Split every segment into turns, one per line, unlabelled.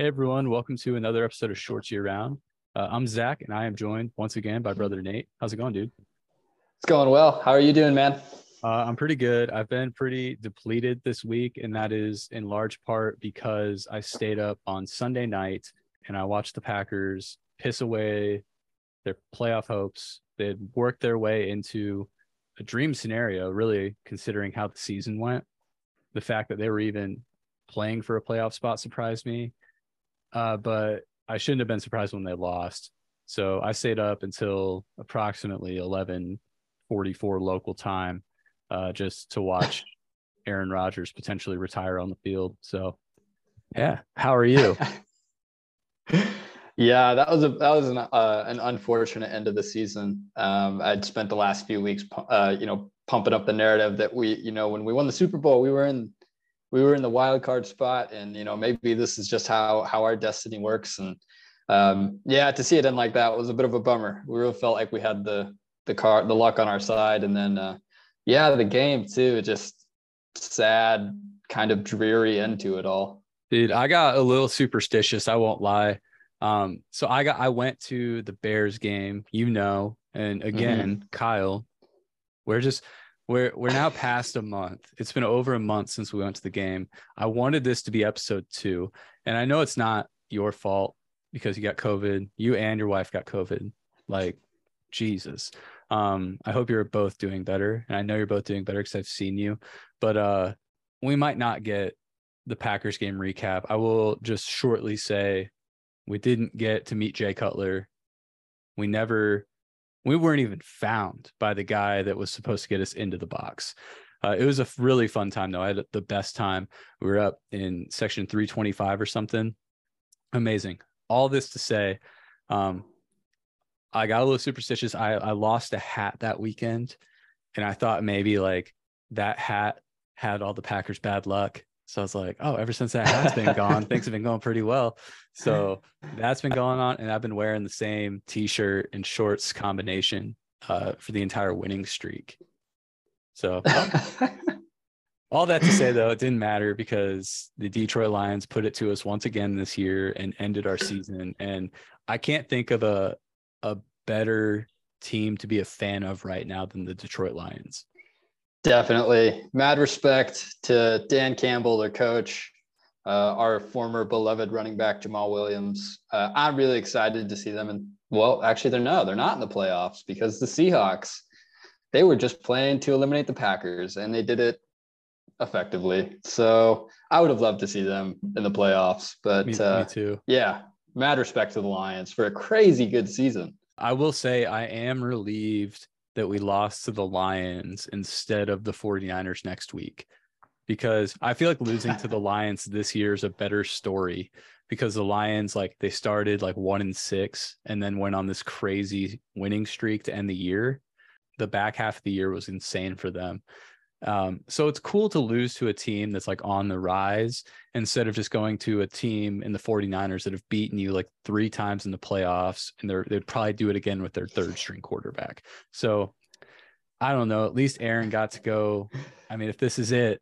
Hey everyone, welcome to another episode of Shorts Year Round. Uh, I'm Zach, and I am joined once again by brother Nate. How's it going, dude?
It's going well. How are you doing, man?
Uh, I'm pretty good. I've been pretty depleted this week, and that is in large part because I stayed up on Sunday night and I watched the Packers piss away their playoff hopes. They had worked their way into a dream scenario, really, considering how the season went. The fact that they were even playing for a playoff spot surprised me. Uh, but I shouldn't have been surprised when they lost. So I stayed up until approximately 11:44 local time, uh, just to watch Aaron Rodgers potentially retire on the field. So, yeah, how are you?
yeah, that was a that was an uh, an unfortunate end of the season. Um, I'd spent the last few weeks, uh, you know, pumping up the narrative that we, you know, when we won the Super Bowl, we were in we were in the wild card spot and you know maybe this is just how how our destiny works. And um, yeah to see it end like that was a bit of a bummer. We really felt like we had the the car the luck on our side. And then uh, yeah the game too just sad kind of dreary end to it all.
Dude i got a little superstitious i won't lie. Um so i got i went to the bears game you know and again mm-hmm. kyle we're just we're we're now past a month. It's been over a month since we went to the game. I wanted this to be episode two, and I know it's not your fault because you got COVID. You and your wife got COVID. Like, Jesus. Um, I hope you're both doing better, and I know you're both doing better because I've seen you. But uh, we might not get the Packers game recap. I will just shortly say we didn't get to meet Jay Cutler. We never we weren't even found by the guy that was supposed to get us into the box. Uh, it was a really fun time though. I had the best time. We were up in section 325 or something. Amazing. All this to say, um, I got a little superstitious. I, I lost a hat that weekend, and I thought maybe like that hat had all the Packers bad luck. So I was like, oh, ever since that hat's been gone, things have been going pretty well. So that's been going on. And I've been wearing the same t shirt and shorts combination uh, for the entire winning streak. So all that to say, though, it didn't matter because the Detroit Lions put it to us once again this year and ended our season. And I can't think of a, a better team to be a fan of right now than the Detroit Lions.
Definitely. Mad respect to Dan Campbell, their coach, uh, our former beloved running back, Jamaal Williams. Uh, I'm really excited to see them. And well, actually, they're no, they're not in the playoffs because the Seahawks, they were just playing to eliminate the Packers and they did it effectively. So I would have loved to see them in the playoffs. But
me, uh, me too.
Yeah. Mad respect to the Lions for a crazy good season.
I will say I am relieved that we lost to the Lions instead of the 49ers next week because I feel like losing to the Lions this year is a better story because the Lions like they started like 1 and 6 and then went on this crazy winning streak to end the year. The back half of the year was insane for them. Um, so it's cool to lose to a team that's like on the rise instead of just going to a team in the 49ers that have beaten you like three times in the playoffs and they're they'd probably do it again with their third string quarterback. So I don't know. At least Aaron got to go. I mean, if this is it,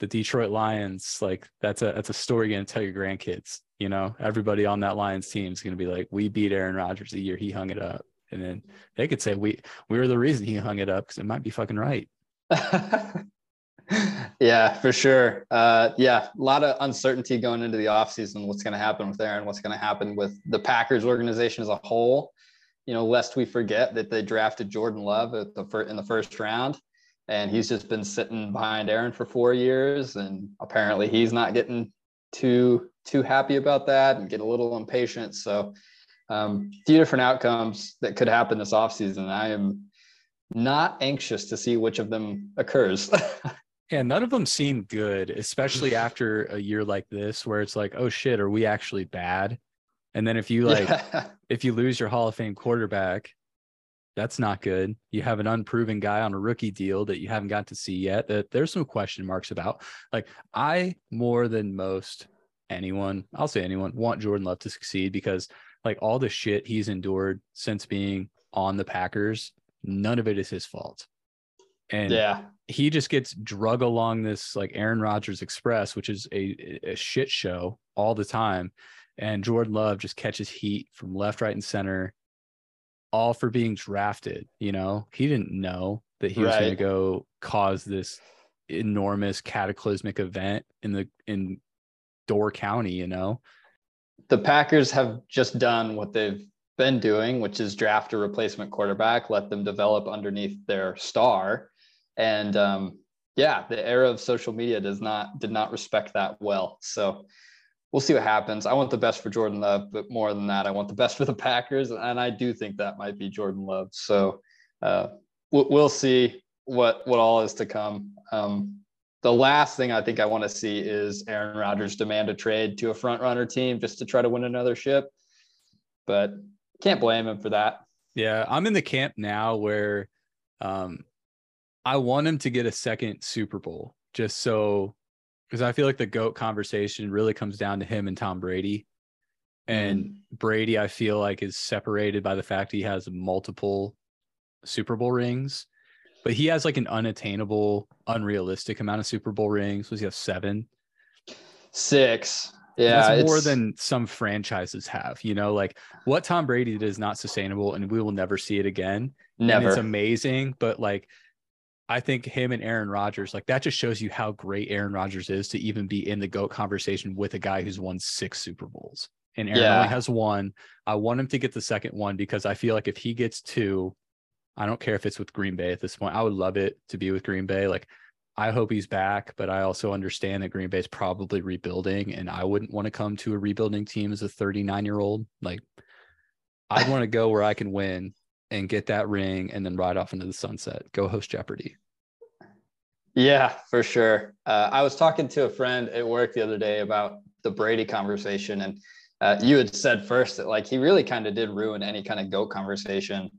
the Detroit Lions, like that's a that's a story you're gonna tell your grandkids. You know, everybody on that Lions team is gonna be like, we beat Aaron Rodgers the year he hung it up. And then they could say we we were the reason he hung it up because it might be fucking right.
yeah, for sure. Uh, yeah, a lot of uncertainty going into the offseason. What's going to happen with Aaron? What's going to happen with the Packers organization as a whole? You know, lest we forget that they drafted Jordan Love the fir- in the first round, and he's just been sitting behind Aaron for four years, and apparently he's not getting too too happy about that and get a little impatient. So, um, few different outcomes that could happen this offseason. I am not anxious to see which of them occurs.
yeah, none of them seem good, especially after a year like this where it's like, oh shit, are we actually bad? And then if you like yeah. if you lose your Hall of Fame quarterback, that's not good. You have an unproven guy on a rookie deal that you haven't got to see yet that there's some question marks about. Like I more than most anyone, I'll say anyone, want Jordan Love to succeed because like all the shit he's endured since being on the Packers none of it is his fault. And yeah, he just gets drug along this like Aaron Rodgers Express, which is a, a shit show all the time. And Jordan Love just catches heat from left, right, and center, all for being drafted. You know, he didn't know that he was going to go cause this enormous cataclysmic event in the in Door County. You know,
the Packers have just done what they've been doing, which is draft a replacement quarterback, let them develop underneath their star. And um, yeah, the era of social media does not did not respect that well. So we'll see what happens. I want the best for Jordan Love, but more than that, I want the best for the Packers, and I do think that might be Jordan Love. So uh, we'll, see what what all is to come. Um, the last thing I think I want to see is Aaron Rodgers demand a trade to a front runner team just to try to win another ship. But can't blame him for that.
Yeah, I'm in the camp now where um I want him to get a second Super Bowl just so because I feel like the GOAT conversation really comes down to him and Tom Brady. And Brady, I feel like, is separated by the fact he has multiple Super Bowl rings, but he has like an unattainable, unrealistic amount of Super Bowl rings. Was he have seven?
Six. Yeah.
That's more than some franchises have. You know, like what Tom Brady did is not sustainable, and we will never see it again. and
never.
it's amazing. But like, I think him and Aaron Rodgers, like that just shows you how great Aaron Rodgers is to even be in the GOAT conversation with a guy who's won six Super Bowls. And Aaron
Yeah.
only has one. I want him to get the second one because I feel like if he gets two, I don't care if it's with Green Bay at this point. I would love it to be with Green Bay. Like, I hope he's back, but I also understand that Green Bay is probably rebuilding, and I wouldn't want to come to a rebuilding team as a 39 year old. Like, I want to go where I can win and get that ring and then ride off into the sunset. Go host Jeopardy.
Yeah, for sure. Uh, I was talking to a friend at work the other day about the Brady conversation, and uh, you had said first that like he really kind of did ruin any kind of goat conversation.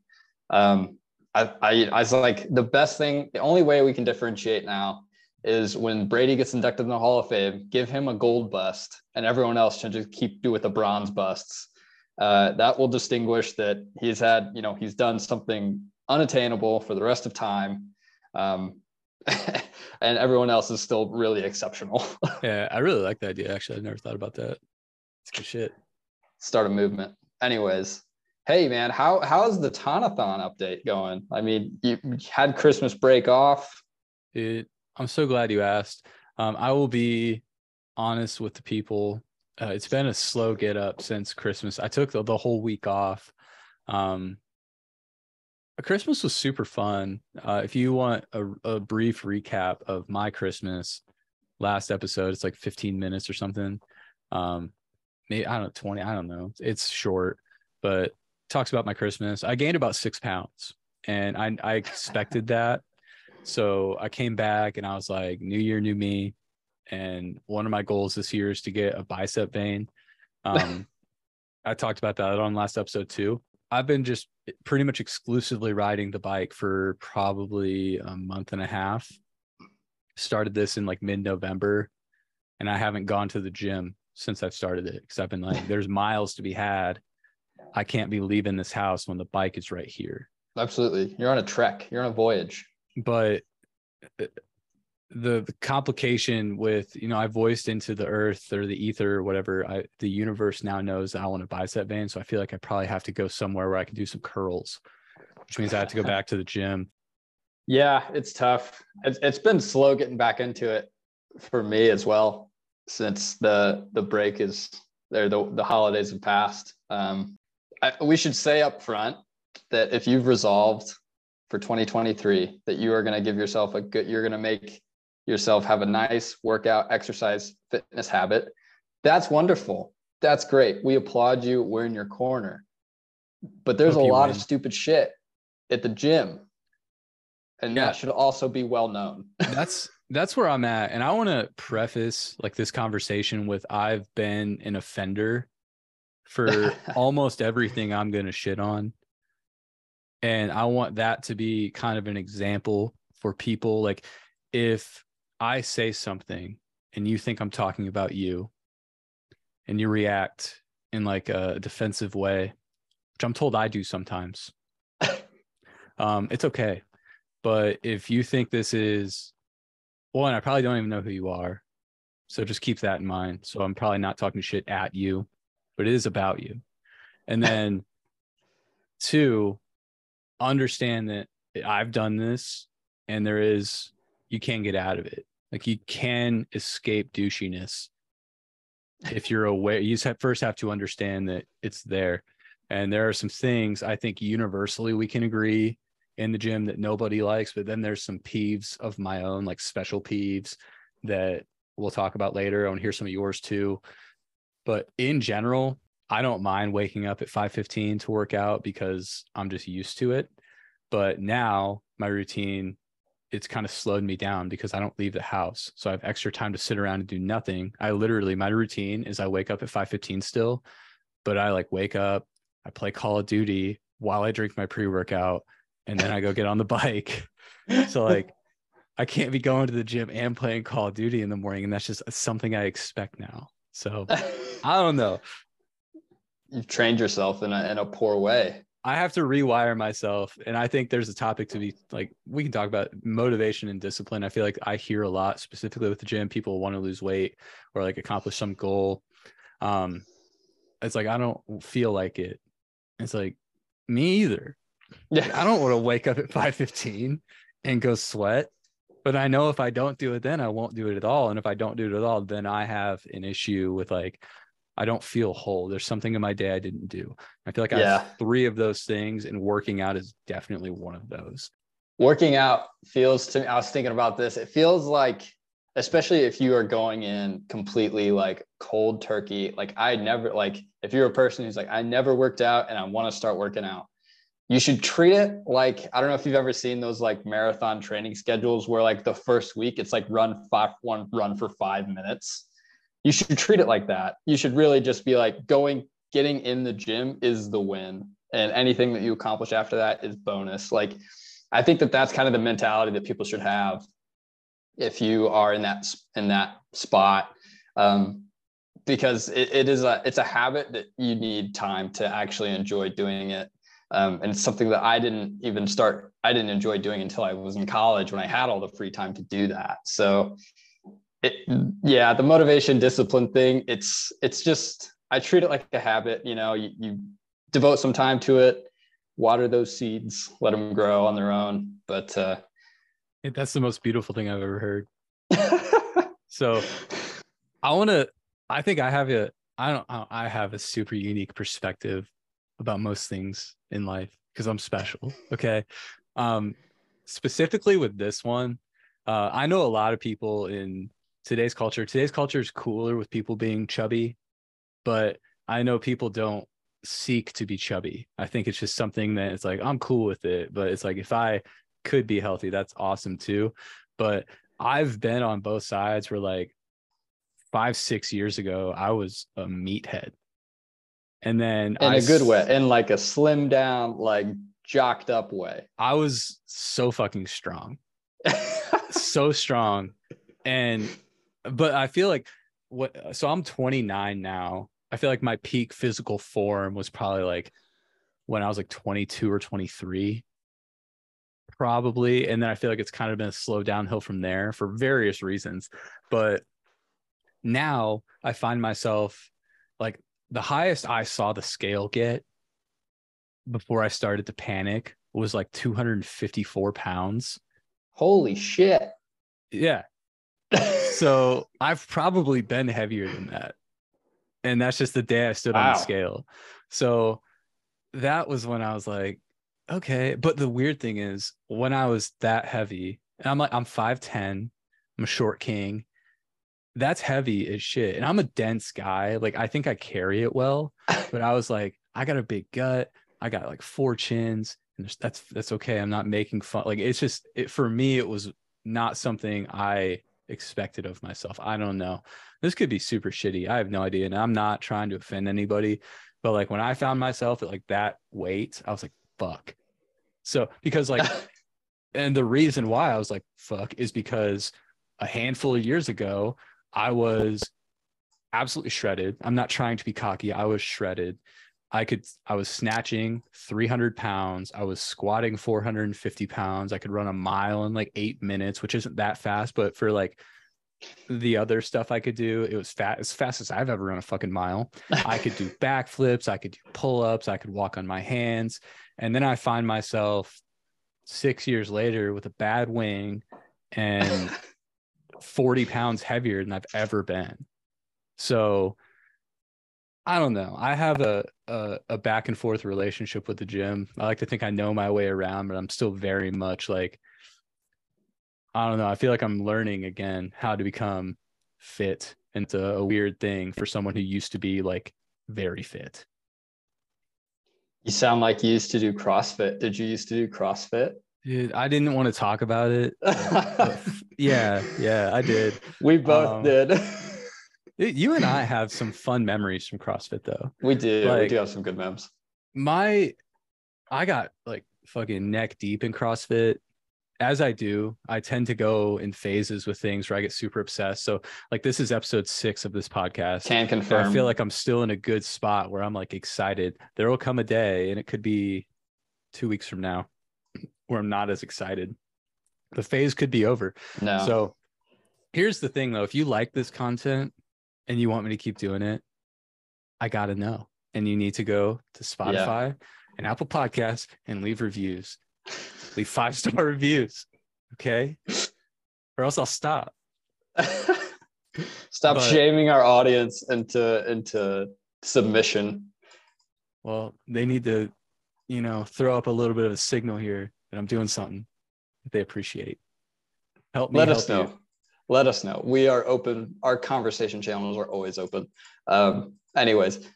Um, I, I, I was like, the best thing, the only way we can differentiate now is when Brady gets inducted in the Hall of Fame, give him a gold bust, and everyone else should just keep do with the bronze busts. Uh, that will distinguish that he's had, you know, he's done something unattainable for the rest of time. Um, and everyone else is still really exceptional.
Yeah, I really like the idea. Actually, I never thought about that. It's good shit.
Start a movement. Anyways, hey man, how how's the Tonathon update going? I mean, you had Christmas break off.
It, I'm so glad you asked. Um, I will be honest with the people. Uh, it's been a slow get up since Christmas. I took the, the whole week off. Um, Christmas was super fun. Uh, if you want a, a brief recap of my Christmas last episode, it's like 15 minutes or something. Um, maybe I don't know, 20. I don't know. It's short, but talks about my Christmas. I gained about six pounds, and I I expected that. So I came back and I was like, New Year, new me. And one of my goals this year is to get a bicep vein. Um, I talked about that on last episode too. I've been just pretty much exclusively riding the bike for probably a month and a half. Started this in like mid November, and I haven't gone to the gym since I've started it because I've been like, there's miles to be had. I can't be leaving this house when the bike is right here
Absolutely. You're on a trek. You're on a voyage.
but uh, the, the complication with you know I voiced into the earth or the ether or whatever I the universe now knows that I want a bicep vein so I feel like I probably have to go somewhere where I can do some curls which means I have to go back to the gym
Yeah, it's tough. It's, it's been slow getting back into it for me as well since the the break is there. The, the holidays have passed. Um, I, we should say up front that if you've resolved for 2023 that you are going to give yourself a good, you're going to make yourself have a nice workout, exercise, fitness habit. That's wonderful. That's great. We applaud you. We're in your corner. But there's
Hope
a lot
win.
of stupid shit at the gym. And
Yeah.
that should also be well known.
that's that's where I'm at and I want to preface like this conversation with I've been an offender for almost everything I'm going to shit on. And I want that to be kind of an example for people. Like, if I say something and you think I'm talking about you and you react in like a defensive way, which I'm told I do sometimes, um, it's okay. But if you think this is one, I probably don't even know who you are. So just keep that in mind. So I'm probably not talking shit at you. But it is about you. And then two, understand that I've done this and there is you can get out of it. Like you can escape douchiness if you're aware. You first have to understand that it's there. And there are some things I think universally we can agree in the gym that nobody likes, but then there's some peeves of my own, like special peeves that we'll talk about later. I want to hear some of yours too. But in general, I don't mind waking up at 5:15 to work out because I'm just used to it. But now my routine it's kind of slowed me down because I don't leave the house. So I have extra time to sit around and do nothing. I literally my routine is I wake up at 5:15 still, but I like wake up, I play Call of Duty while I drink my pre-workout and then I go get on the bike. So like I can't be going to the gym and playing Call of Duty in the morning and that's just something I expect now. So I don't know.
You've trained yourself in a in a poor way.
I have to rewire myself. And I think there's a topic to be like, we can talk about motivation and discipline. I feel like I hear a lot, specifically with the gym, people want to lose weight or like accomplish some goal. Um, it's like, I don't feel like it. It's like, me either. Yeah. I don't want to wake up at 5:15 and go sweat. But I know if I don't do it then I won't do it at all. And if I don't do it at all, then I have an issue with like I don't feel whole. There's something in my day I didn't do. I feel like I have three of those things, and working out is definitely one of those.
Working out feels to me, I was thinking about this. It feels like, especially if you are going in completely like cold turkey, like I never, like if you're a person who's like, I never worked out and I want to start working out, you should treat it like I don't know if you've ever seen those like marathon training schedules where like the first week it's like run five one run for five minutes you should treat it like that. You should really just be like going, getting in the gym is the win. And anything that you accomplish after that is bonus. Like, I think that that's kind of the mentality that people should have if you are in that, in that spot. Um, because it, it is a, it's a habit that you need time to actually enjoy doing it. Um, and it's something that I didn't even start, I didn't enjoy doing until I was in college when I had all the free time to do that. So it, yeah, the motivation discipline thing, it's it's just I treat it like a habit. You know, you, you devote some time to it, water those seeds, let them grow on their own. But uh,
that's the most beautiful thing I've ever heard. so I want to. I think I have a. I don't. I have a super unique perspective about most things in life because I'm special. Okay. Um, specifically with this one, uh, I know a lot of people in today's culture. Today's culture is cooler with people being chubby, but I know people don't seek to be chubby. I think it's just something that it's like I'm cool with it, but it's like if I could be healthy, that's awesome too. But I've been on both sides where like five, six years ago, I was a meathead. And then
in I, a good way, in like a slim down, like jocked up way.
I was so fucking strong. so strong. And but I feel like what so I'm 29 now. I feel like my peak physical form was probably like when I was like 22 or 23 probably and then I feel like it's kind of been a slow downhill from there for various reasons but now I find myself the highest I saw the scale get before I started to panic was like 254 pounds
holy shit
yeah so I've probably been heavier than that. And that's just the day I stood wow. on the scale. So that was when I was like, okay. But the weird thing is, when I was that heavy, and I'm like, I'm 5'10, I'm a short king. That's heavy as shit. And I'm a dense guy. Like, I think I carry it well. But I was like, I got a big gut. I got like four chins. And that's that's okay. I'm not making fun. Like, it's just it, for me, it was not something I expected of myself. I don't know. This could be super shitty. I have no idea. And I'm not trying to offend anybody, but like when I found myself at like that weight, I was like, fuck. So because like, and the reason why I was like, fuck is because a handful of years ago, I was absolutely shredded. I'm not trying to be cocky. I was shredded. I could, I was snatching 300 pounds. I was squatting 450 pounds. I could run a mile in like eight minutes, which isn't that fast, but for like the other stuff I could do. It was fast as fast as I've ever run a fucking mile. I could do backflips, I could do pull-ups, I could walk on my hands. And then I find myself six years later with a bad wing and 40 pounds heavier than I've ever been. So I don't know. I have a, a, a back and forth relationship with the gym. I like to think I know my way around, but I'm still very much like I don't know. I feel like I'm learning again how to become fit. A, a weird thing for someone who used to be like very fit.
You sound like you used to do CrossFit. Did you used to do CrossFit?
Dude, I didn't want to talk about it. yeah, yeah, I did.
We both um, did.
you and I have some fun memories from CrossFit though.
We do. Like, we do have some good memes.
My I got like fucking neck deep in CrossFit as I do, I tend to go in phases with things where I get super obsessed. So, like, this is episode six of this podcast.
Can confirm.
I feel like I'm still in a good spot where I'm like excited. There will come a day, and it could be two weeks from now, where I'm not as excited. The phase could be over.
No.
So, here's the thing though if you like this content and you want me to keep doing it, I got to know. And you need to go to Spotify yeah. and Apple Podcasts and leave reviews leave five star reviews. Okay. Or else I'll stop.
stop but, shaming our audience into into submission.
Well, they need to, you know, throw up a little bit of a signal here that I'm doing something that they appreciate. Help me.
Let
help
us know. You. Let us know. We are open. Our conversation channels are always open. Um, anyways,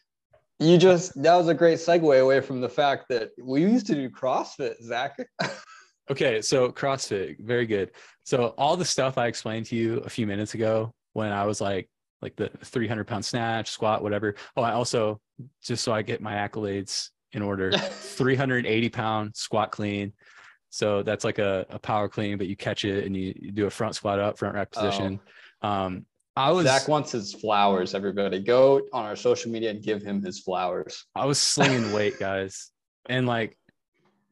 you just that was a great segue away from the fact that we used to do CrossFit, Zach.
okay, so CrossFit, very good. So all the stuff I explained to you a few minutes ago when I was like like the 300 pound snatch, squat, whatever. Oh, I also just so I get my accolades in order, 380 pound squat clean. So that's like a, a power clean, but you catch it and you, you do a front squat up, front rack position. Oh. Um,
I was Zach wants his flowers. Everybody, go on our social media and give him his flowers.
I was slinging weight, guys, and like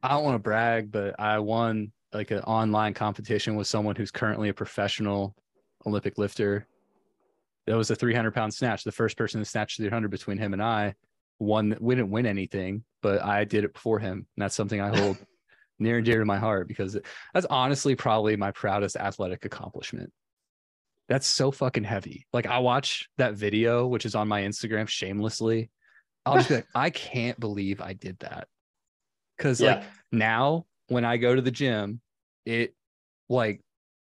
I don't want to brag, but I won like an online competition with someone who's currently a professional Olympic lifter. That was a 300 pound snatch. The first person to snatch 300 between him and I won. We didn't win anything, but I did it before him. And that's something I hold near and dear to my heart because that's honestly probably my proudest athletic accomplishment. That's so fucking heavy. Like I watch that video, which is on my Instagram shamelessly. I'll just be like, I can't believe I did that. Cause yeah. like now when I go to the gym, it like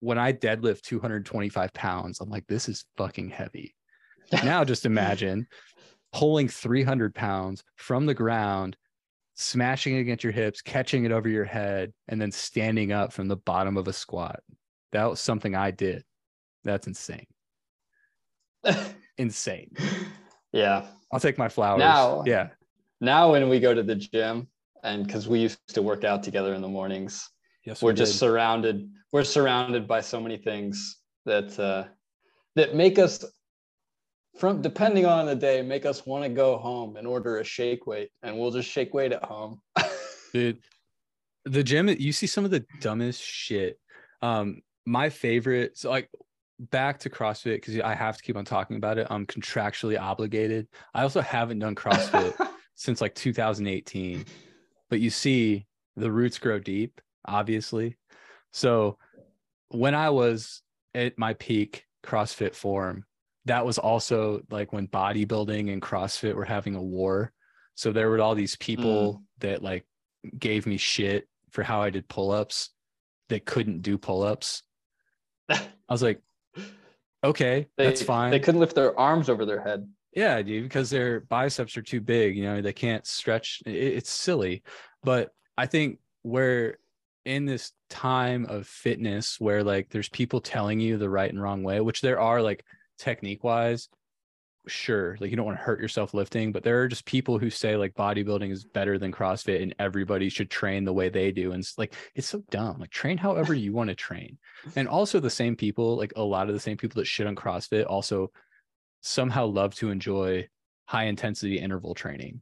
when I deadlift 225 pounds, I'm like, this is fucking heavy. now just imagine pulling 300 pounds from the ground, smashing it against your hips, catching it over your head, and then standing up from the bottom of a squat. That was something I did. That's insane. insane.
Yeah.
I'll take my flowers.
Now,
yeah.
Now, when we go to the gym, and because we used to work out together in the mornings, yes, we're we just surrounded. We're surrounded by so many things that uh, that make us, from depending on the day, make us want to go home and order a shake weight, and we'll just shake weight at home.
Dude, the gym. You see some of the dumbest shit. Um, my favorite. So like back to CrossFit because I have to keep on talking about it. I'm contractually obligated. I also haven't done CrossFit since like 2018. But you see, the roots grow deep, obviously. So when I was at my peak CrossFit form, that was also like when bodybuilding and CrossFit were having a war. So there were all these people mm. that like gave me shit for how I did pull-ups that couldn't do pull-ups. I was like, okay,
they,
that's fine.
They couldn't lift their arms over their head.
Yeah, dude, because their biceps are too big. You know, they can't stretch. It, it's silly. But I think we're in this time of fitness where like there's people telling you the right and wrong way, which there are like technique wise, sure like you don't want to hurt yourself lifting but there are just people who say like bodybuilding is better than crossfit and everybody should train the way they do and it's like it's so dumb like train however you want to train. And also the same people like a lot of the same people that shit on crossfit also somehow love to enjoy high intensity interval training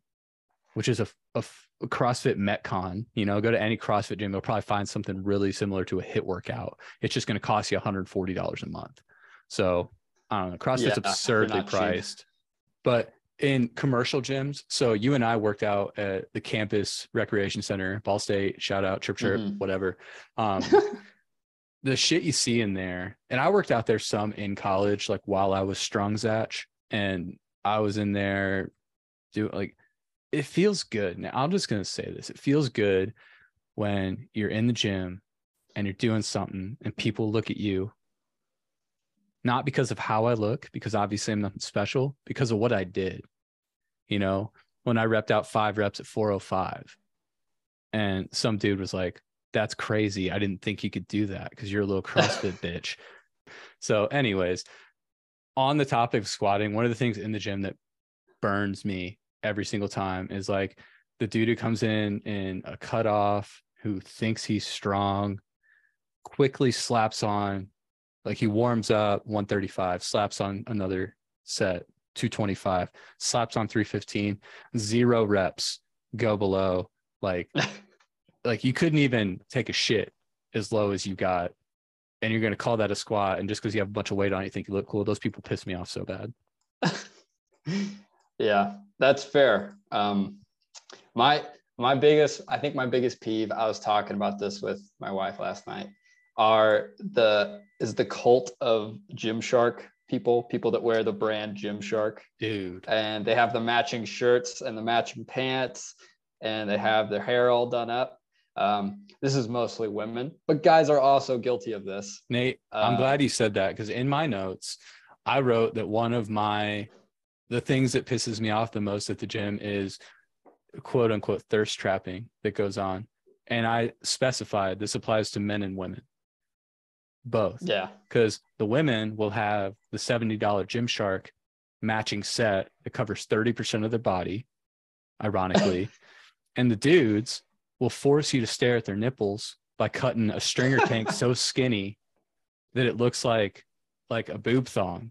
which is a, a, a crossfit metcon you know go to any crossfit gym you'll probably find something really similar to a HIIT workout. It's just going to cost you $140 a month. So I don't know. CrossFit's
Yeah,
absurdly
cheap.
priced, but in commercial gyms. So you and I worked out at the campus recreation center, Ball State. Shout out, chirp chirp,
Mhm.
whatever. Um, the shit you see in there, and I worked out there some in college, like while I was strong Zach, and I was in there doing like it feels good. Now I'm just gonna say this: it feels good when you're in the gym and you're doing something, and people look at you not because of how I look, because obviously I'm nothing special, because of what I did. You know, when I repped out five reps at 405, and some dude was like, That's crazy. I didn't think you could do that because you're a little CrossFit bitch. So, anyways, on the topic of squatting, one of the things in the gym that burns me every single time is like the dude who comes in in a cutoff who thinks he's strong, quickly slaps on like he warms up 135, slaps on another set 225, slaps on 315, zero reps, go below. Like, like you couldn't even take a shit as low as you got. And you're gonna call that a squat, and just because you have a bunch of weight on, you think you look cool. Those people piss me off so bad.
yeah, that's fair. Um, my my biggest, I think my biggest peeve. I was talking about this with my wife last night. Are the is the cult of Gymshark people, people that wear the brand Gymshark,
Dude,
and they have the matching shirts and the matching pants, and they have their hair all done up. Um, this is mostly women, but guys are also guilty of this.
Nate, I'm
Uh,
glad you said that because in my notes, I wrote that one of my the things that pisses me off the most at the gym is quote unquote thirst trapping that goes on. And I specified this applies to men and women. Both.
Yeah,
Because the women will have the $70 Gymshark matching set that covers 30% of their body, ironically. and the dudes will force you to stare at their nipples by cutting a stringer tank so skinny that it looks like like a boob thong.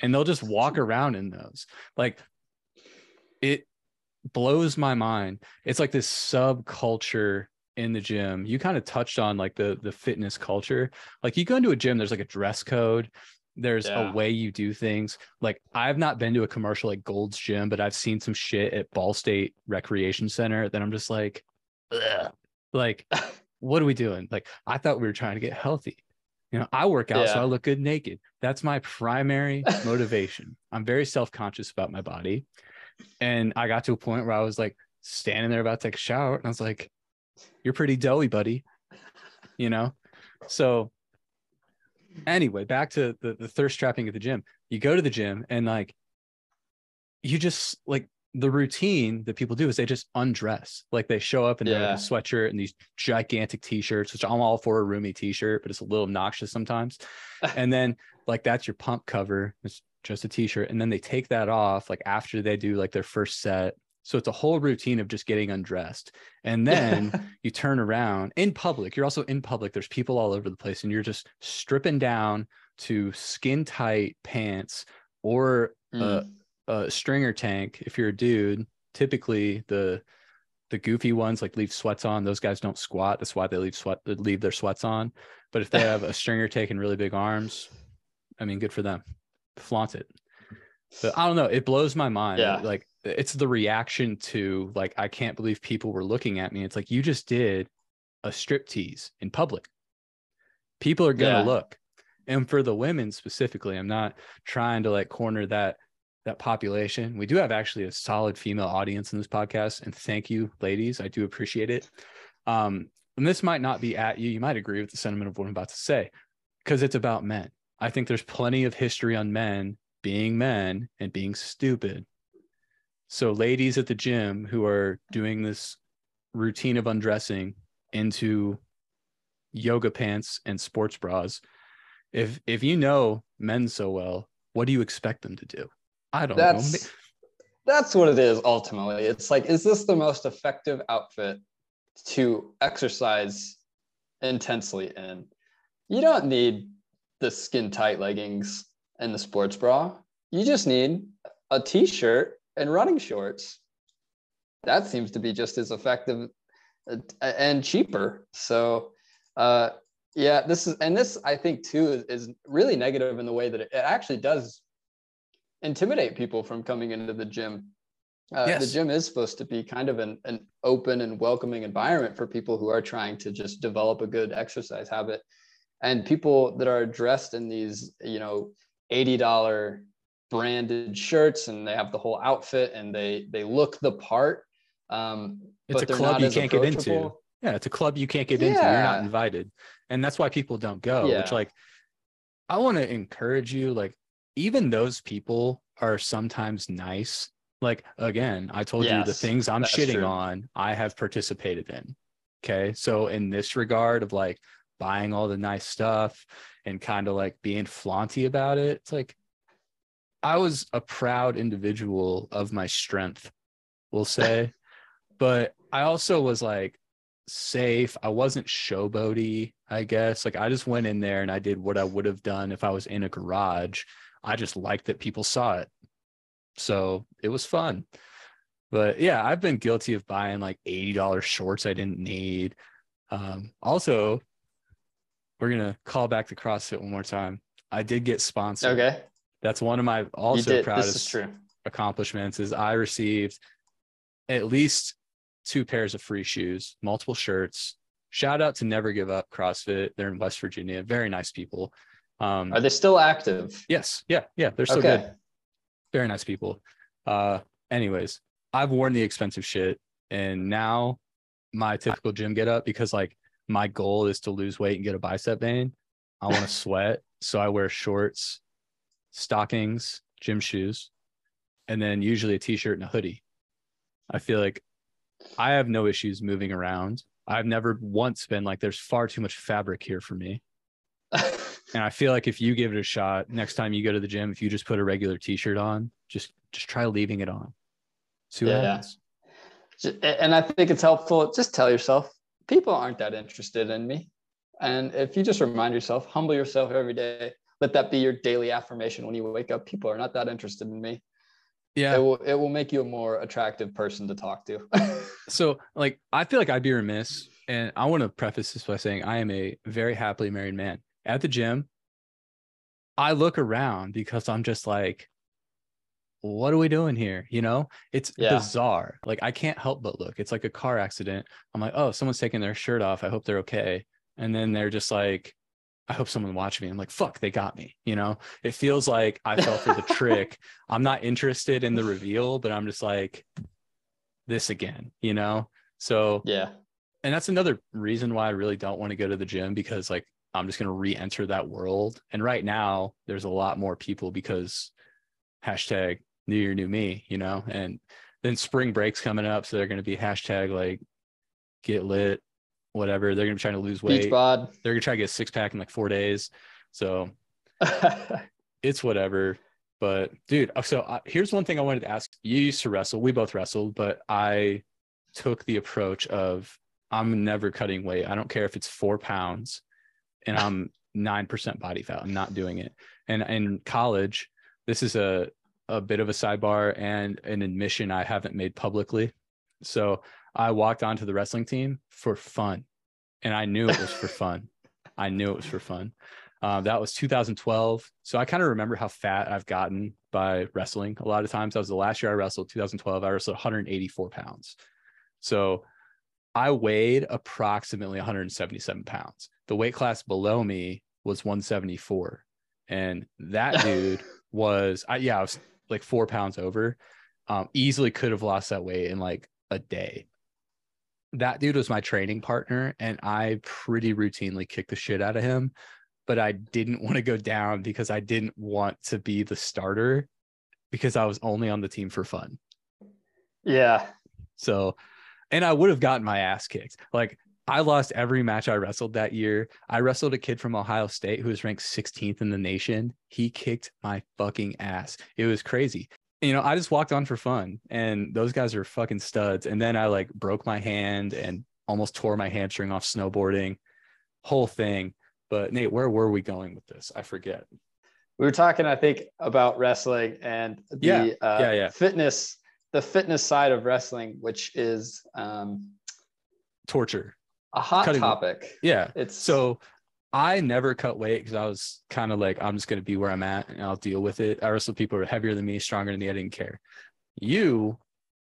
And they'll just walk around in those. Like it blows my mind. It's like this subculture in the gym. You kind of touched on like the the fitness culture. Like you go into a gym, there's like a dress code. There's
Yeah.
a way you do things. Like I've not been to a commercial like Gold's Gym, but I've seen some shit at Ball State Recreation Center that I'm just like, Ugh. like, what are we doing? Like I thought we were trying to get healthy. You know, I work out so I look good naked. That's my primary motivation. I'm very self-conscious about my body. And I got to a point where I was like standing there about to take a shower and I was like, You're pretty doughy, buddy. You know? So anyway, back to the, the thirst trapping at the gym. You go to the gym and like you just like the routine that people do is they just undress. Like they show up in
Yeah.
sweatshirt and these gigantic t-shirts, which I'm all for a roomy t-shirt, but it's a little obnoxious sometimes. and then like that's your pump cover. It's just a t-shirt. And then they take that off like after they do like their first set. So it's a whole routine of just getting undressed. And then you turn around in public. You're also in public. There's people all over the place, and you're just stripping down to skin tight pants or
Mm.
a stringer tank. If you're a dude, typically the the goofy ones like leave sweats on. Those guys don't squat. That's why they leave sweat they leave their sweats on. But if they have a stringer tank and really big arms, I mean, good for them. Flaunt it. But I don't know. It blows my mind.
Yeah.
Like it's the reaction to like I can't believe people were looking at me. It's like you just did a strip tease in public. People are gonna
Yeah.
look. And for the women specifically, I'm not trying to like corner that that population. We do have actually a solid female audience in this podcast, and thank you, ladies. I do appreciate it. Um, and this might not be at you. You might agree with the sentiment of what I'm about to say, because it's about men. I think there's plenty of history on men being men and being stupid. So, ladies at the gym who are doing this routine of undressing into yoga pants and sports bras, if if you know men so well, what do you expect them to do? I don't know.
that's that's what it is ultimately. It's like, is this the most effective outfit to exercise intensely in? You don't need the skin tight leggings and the sports bra. You just need a t-shirt and running shorts. That seems to be just as effective uh, and cheaper. So uh, Yeah, this is and this I think too is, is really negative in the way that it, it actually does intimidate people from coming into the gym. Uh, yes. The gym is supposed to be kind of an, an open and welcoming environment for people who are trying to just develop a good exercise habit. And people that are dressed in these, you know, $80 branded shirts and they have the whole outfit and they they look the part. Um,
it's a club you can't get into. Yeah, it's a club you can't get yeah. into. You're not invited. And that's why people don't go, yeah. which like I want to encourage you, like, even those people are sometimes nice. Like again, I told yes, you the things I'm shitting true. on, I have participated in. Okay. So in this regard of like buying all the nice stuff and kind of like being flaunty about it, it's like I was a proud individual of my strength, we'll say. but I also was like safe. I wasn't showboaty, I guess. Like I just went in there and I did what I would have done if I was in a garage. I just liked that people saw it. So it was fun. But yeah, I've been guilty of buying like $80 shorts I didn't need. Um, also, we're going to call back the CrossFit one more time. I did get sponsored.
Okay.
That's one of my also proudest is accomplishments is I received at least two pairs of free shoes, multiple shirts. Shout out to Never Give Up CrossFit. They're in West Virginia. Very nice people.
Um, Are they still active?
Yes. Yeah. Yeah. They're still okay. good. Very nice people. Uh, anyways, I've worn the expensive shit and now my typical gym get up because like my goal is to lose weight and get a bicep vein. I want to sweat. So I wear shorts, stockings, gym shoes, and then usually a t-shirt and a hoodie. I feel like I have no issues moving around. I've never once been like, there's far too much fabric here for me. and I feel like if you give it a shot, next time you go to the gym, if you just put a regular t-shirt on, just just try leaving it on.
See what yeah. happens. And I think it's helpful. Just tell yourself, people aren't that interested in me. And if you just remind yourself, humble yourself every day, let that be your daily affirmation when you wake up. People are not that interested in me. Yeah. It will it will make you a more attractive person to talk to.
So like i feel like i'd be remiss and i want to preface this by saying i am a very happily married man. At the gym i look around because i'm just like what are we doing here? You know? It's yeah. bizarre. Like i can't help but look. It's like a car accident. I'm like oh someone's taking their shirt off. I hope they're okay. And then they're just like I hope someone watched me. I'm like, fuck, they got me. You know, it feels like I fell for the trick. I'm not interested in the reveal, but I'm just like, this again, you know? So,
yeah.
And that's another reason why I really don't want to go to the gym because, like, I'm just going to re enter that world. And right now, there's a lot more people because hashtag new year, new me, you know? And then spring break's coming up. So they're going to be hashtag like get lit, whatever. They're gonna be trying to lose weight. bod. They're gonna try to get a six pack in like four days. So it's whatever. But dude, uh, so uh, here's one thing I wanted to ask. You used to wrestle. We both wrestled, but I took the approach of I'm never cutting weight. I don't care if it's four pounds, and I'm nine percent body fat. I'm not doing it. And in college, this is a a bit of a sidebar and an admission I haven't made publicly. So I walked onto the wrestling team for fun, and I knew it was for fun. I knew it was for fun. Uh, that was 2012. So I kind of remember how fat I've gotten by wrestling. A lot of times, that was the last year I wrestled, 2012. I wrestled 184 pounds. So I weighed approximately 177 pounds. The weight class below me was 174. And that dude was, I, yeah, I was like four pounds over. Um, easily could have lost that weight in like a day that dude was my training partner and I pretty routinely kicked the shit out of him. But I didn't want to go down because I didn't want to be the starter because I was only on the team for fun.
Yeah.
So, and I would have gotten my ass kicked. Like, I lost every match I wrestled that year. I wrestled a kid from Ohio State who was ranked 16th in the nation. He kicked my fucking ass. It was crazy you know, I just walked on for fun and those guys are fucking studs. And then I like broke my hand and almost tore my hamstring off snowboarding, whole thing. But Nate, where were we going with this? I forget.
We were talking, I think, about wrestling and the
yeah. Uh, yeah, yeah.
fitness, the fitness side of wrestling, which is um,
torture.
A hot Cutting topic.
Yeah. It's so I never cut weight because I was kind of like, I'm just gonna be where I'm at and I'll deal with it. I wrestled people who are heavier than me, stronger than me. I didn't care. You,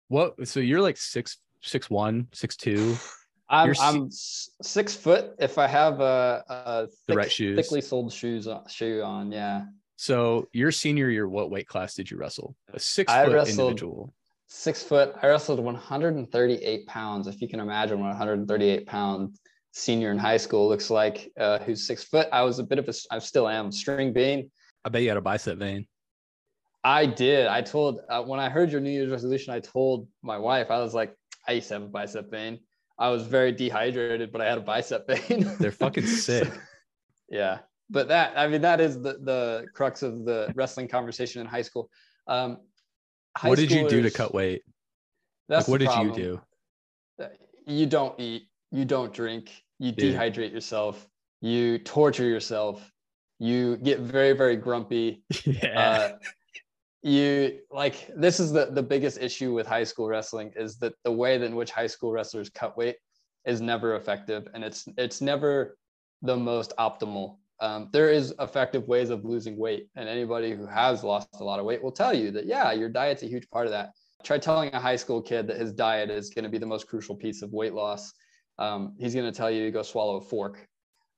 what? So you're like six, six one, six two.
I'm,
You're
I'm six foot if I have a, a
The right shoes.
thickly soled shoes on, shoe on. Yeah,
So your senior year, what weight class did you wrestle? A six
I
foot individual.
six foot. I wrestled 138 pounds. If you can imagine what 138 pound senior in high school looks like, uh, who's six foot. I was a bit of a, I still am string bean.
I bet you had a bicep vein.
I did. I told uh, when I heard your New Year's resolution, I told my wife, I was like, I used to have a bicep vein. I was very dehydrated, but I had a bicep vein.
They're fucking sick.
yeah. But that, I mean, that is the, the crux of the wrestling conversation in high school. Um, high
what did you do to cut weight?
That's
Like, what did you do?
You don't eat, you don't drink, you
Yeah.
dehydrate yourself, you torture yourself, you get very, very grumpy.
Yeah.
uh, you like this is the the biggest issue with high school wrestling is that the way in which high school wrestlers cut weight is never effective and it's it's never the most optimal um, there is effective ways of losing weight and anybody who has lost a lot of weight will tell you that yeah your diet's a huge part of that try telling a high school kid that his diet is going to be the most crucial piece of weight loss um, he's going to tell you to go swallow a fork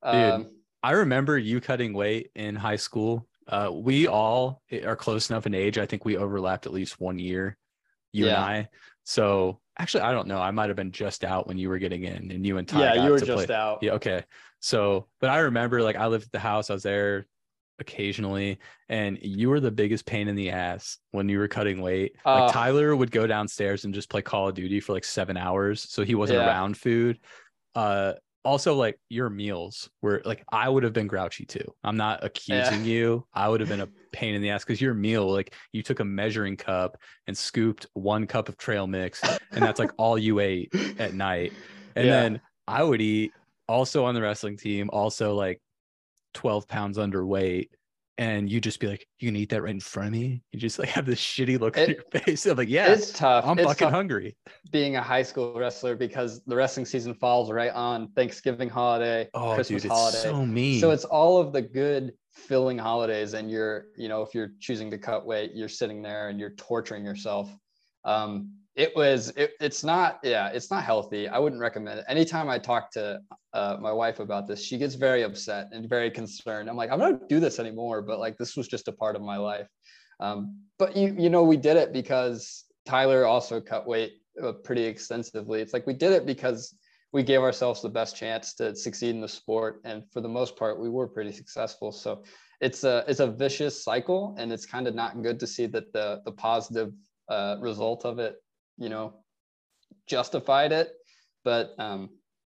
um,
I remember you cutting weight in high school. Uh, we all are close enough in age. I think we overlapped at least one year, you and I. So actually, I don't know. I might have been just out when you were getting in, and you and Ty.
yeah you were just
play.
out
Yeah. Okay. So, but I remember like I lived at the house. I was there occasionally, and you were the biggest pain in the ass when you were cutting weight. Like
Uh,
Tyler would go downstairs and just play Call of Duty for like seven hours, so he wasn't
Yeah.
around food. Uh, also like your meals were like I would have been grouchy too. I'm not accusing you. I would have been a pain in the ass because your meal, like you took a measuring cup and scooped one cup of trail mix, and that's like all you ate at night. And
Yeah.
then I would eat also on the wrestling team, also like 12 pounds underweight. And you just be like, you can eat that right in front of me. You just like have this shitty look on your face. I'm like, yeah,
it's tough
I'm
it's
fucking
tough.
hungry.
being a high school wrestler because the wrestling season falls right on Thanksgiving holiday,
Oh,
Christmas
dude, it's
holiday.
so mean.
So it's all of the good filling holidays, and you're, you know, if you're choosing to cut weight, you're sitting there and you're torturing yourself. Um, it was, it, it's not, yeah, it's not healthy. I wouldn't recommend it. Anytime I talk to uh, my wife about this, she gets very upset and very concerned. I'm like, I'm not do this anymore, but like this was just a part of my life. Um, but you, you know, we did it because Tyler also cut weight uh, pretty extensively. It's like we did it because we gave ourselves the best chance to succeed in the sport, and for the most part, we were pretty successful. So it's a it's a vicious cycle, and it's kind of not good to see that the the positive uh, result of it, you know, justified it. But um,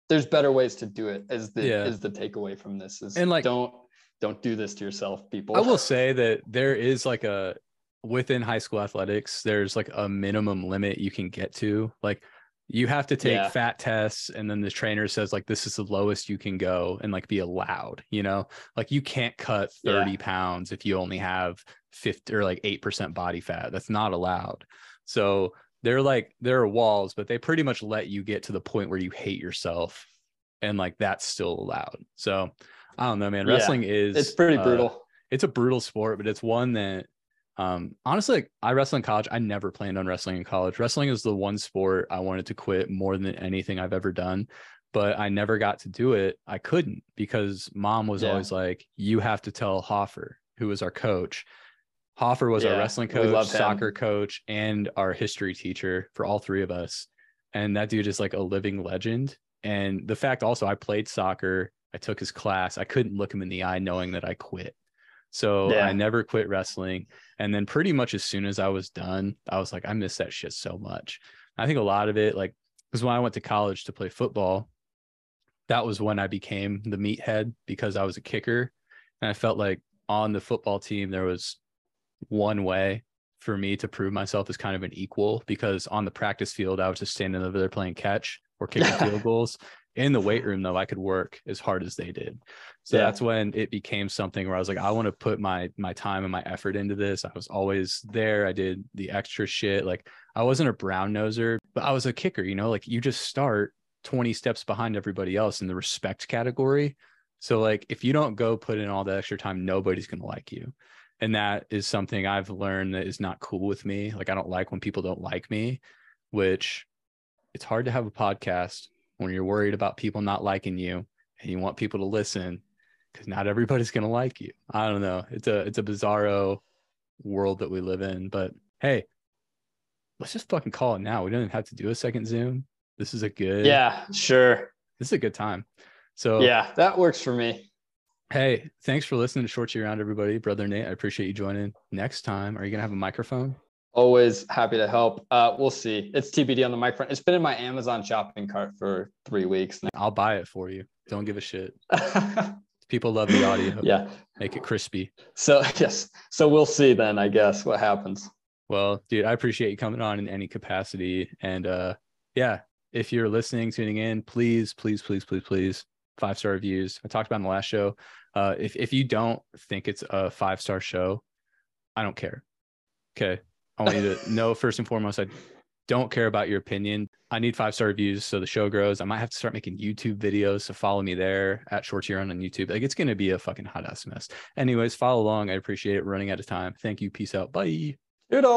there's better ways to do it. Is the
Yeah.
is the takeaway from this? Is
And, like-
don't don't do this to yourself, people.
I will say that there is like a within high school athletics, there's like a minimum limit you can get to. Like you have to take
Yeah.
fat tests, and then the trainer says like this is the lowest you can go and like be allowed. You know, like you can't cut
Yeah.
30 pounds if you only have 50 or like eight percent body fat. That's not allowed. So they're like there are walls, but they pretty much let you get to the point where you hate yourself, and like that's still allowed. So I don't know, man.
Yeah.
Wrestling is
it's pretty
uh,
brutal.
it's a brutal sport, but it's one that um honestly like, I wrestle in college. I never planned on wrestling in college. Wrestling is the one sport I wanted to quit more than anything I've ever done, but I never got to do it. I couldn't because mom was
Yeah.
always like, you have to tell Hoffer, who was our coach. Hoffer was our wrestling coach, soccer coach, and our history teacher for all three of us. And that dude is like a living legend. And the fact also, I played soccer, I took his class, I couldn't look him in the eye knowing that I quit. So
Yeah.
I never quit wrestling. And then pretty much as soon as I was done, I was like, I miss that shit so much. I think a lot of it, like, because when I went to college to play football, that was when I became the meathead because I was a kicker. And I felt like on the football team, there was one way for me to prove myself as kind of an equal because on the practice field, I was just standing over there playing catch or kicking field goals. In the weight room, though, I could work as hard as they did. So
Yeah.
that's when it became something where I was like, I want to put my my time and my effort into this. I was always there. I did the extra shit. Like I wasn't a brown noser, but I was a kicker, you know, like you just start 20 steps behind everybody else in the respect category. So like if you don't go put in all the extra time, nobody's gonna like you. And that is something I've learned that is not cool with me. Like I don't like when people don't like me, which it's hard to have a podcast when you're worried about people not liking you and you want people to listen because not everybody's gonna like you. I don't know. It's a it's a bizarro world that we live in. But hey, let's just fucking call it now. We don't even have to do a second Zoom. This is a good
Yeah, sure.
This is a good time. So
yeah, that works for me.
Hey, thanks for listening to Short Year Round, everybody. Brother Nate, I appreciate you joining. Next time, are you gonna have a microphone?
Always happy to help. Uh, we'll see. It's TBD on the microphone. It's been in my Amazon shopping cart for three weeks now.
I'll buy it for you. Don't give a shit. People love the audio.
yeah.
Make it crispy.
So yes. So we'll see then, I guess, what happens.
Well, dude, I appreciate you coming on in any capacity. And uh yeah, if you're listening, tuning in, please, please, please, please, please, five star reviews. I talked about in the last show. Uh if if you don't think it's a five star show, I don't care. Okay. I want you to know first and foremost, I don't care about your opinion. I need five star reviews so the show grows. I might have to start making YouTube videos. So follow me there at Short Year on YouTube. Like it's going to be a fucking hot ass mess. Anyways, follow along. I appreciate it. Running out of time. Thank you. Peace out. Bye.
Doodle.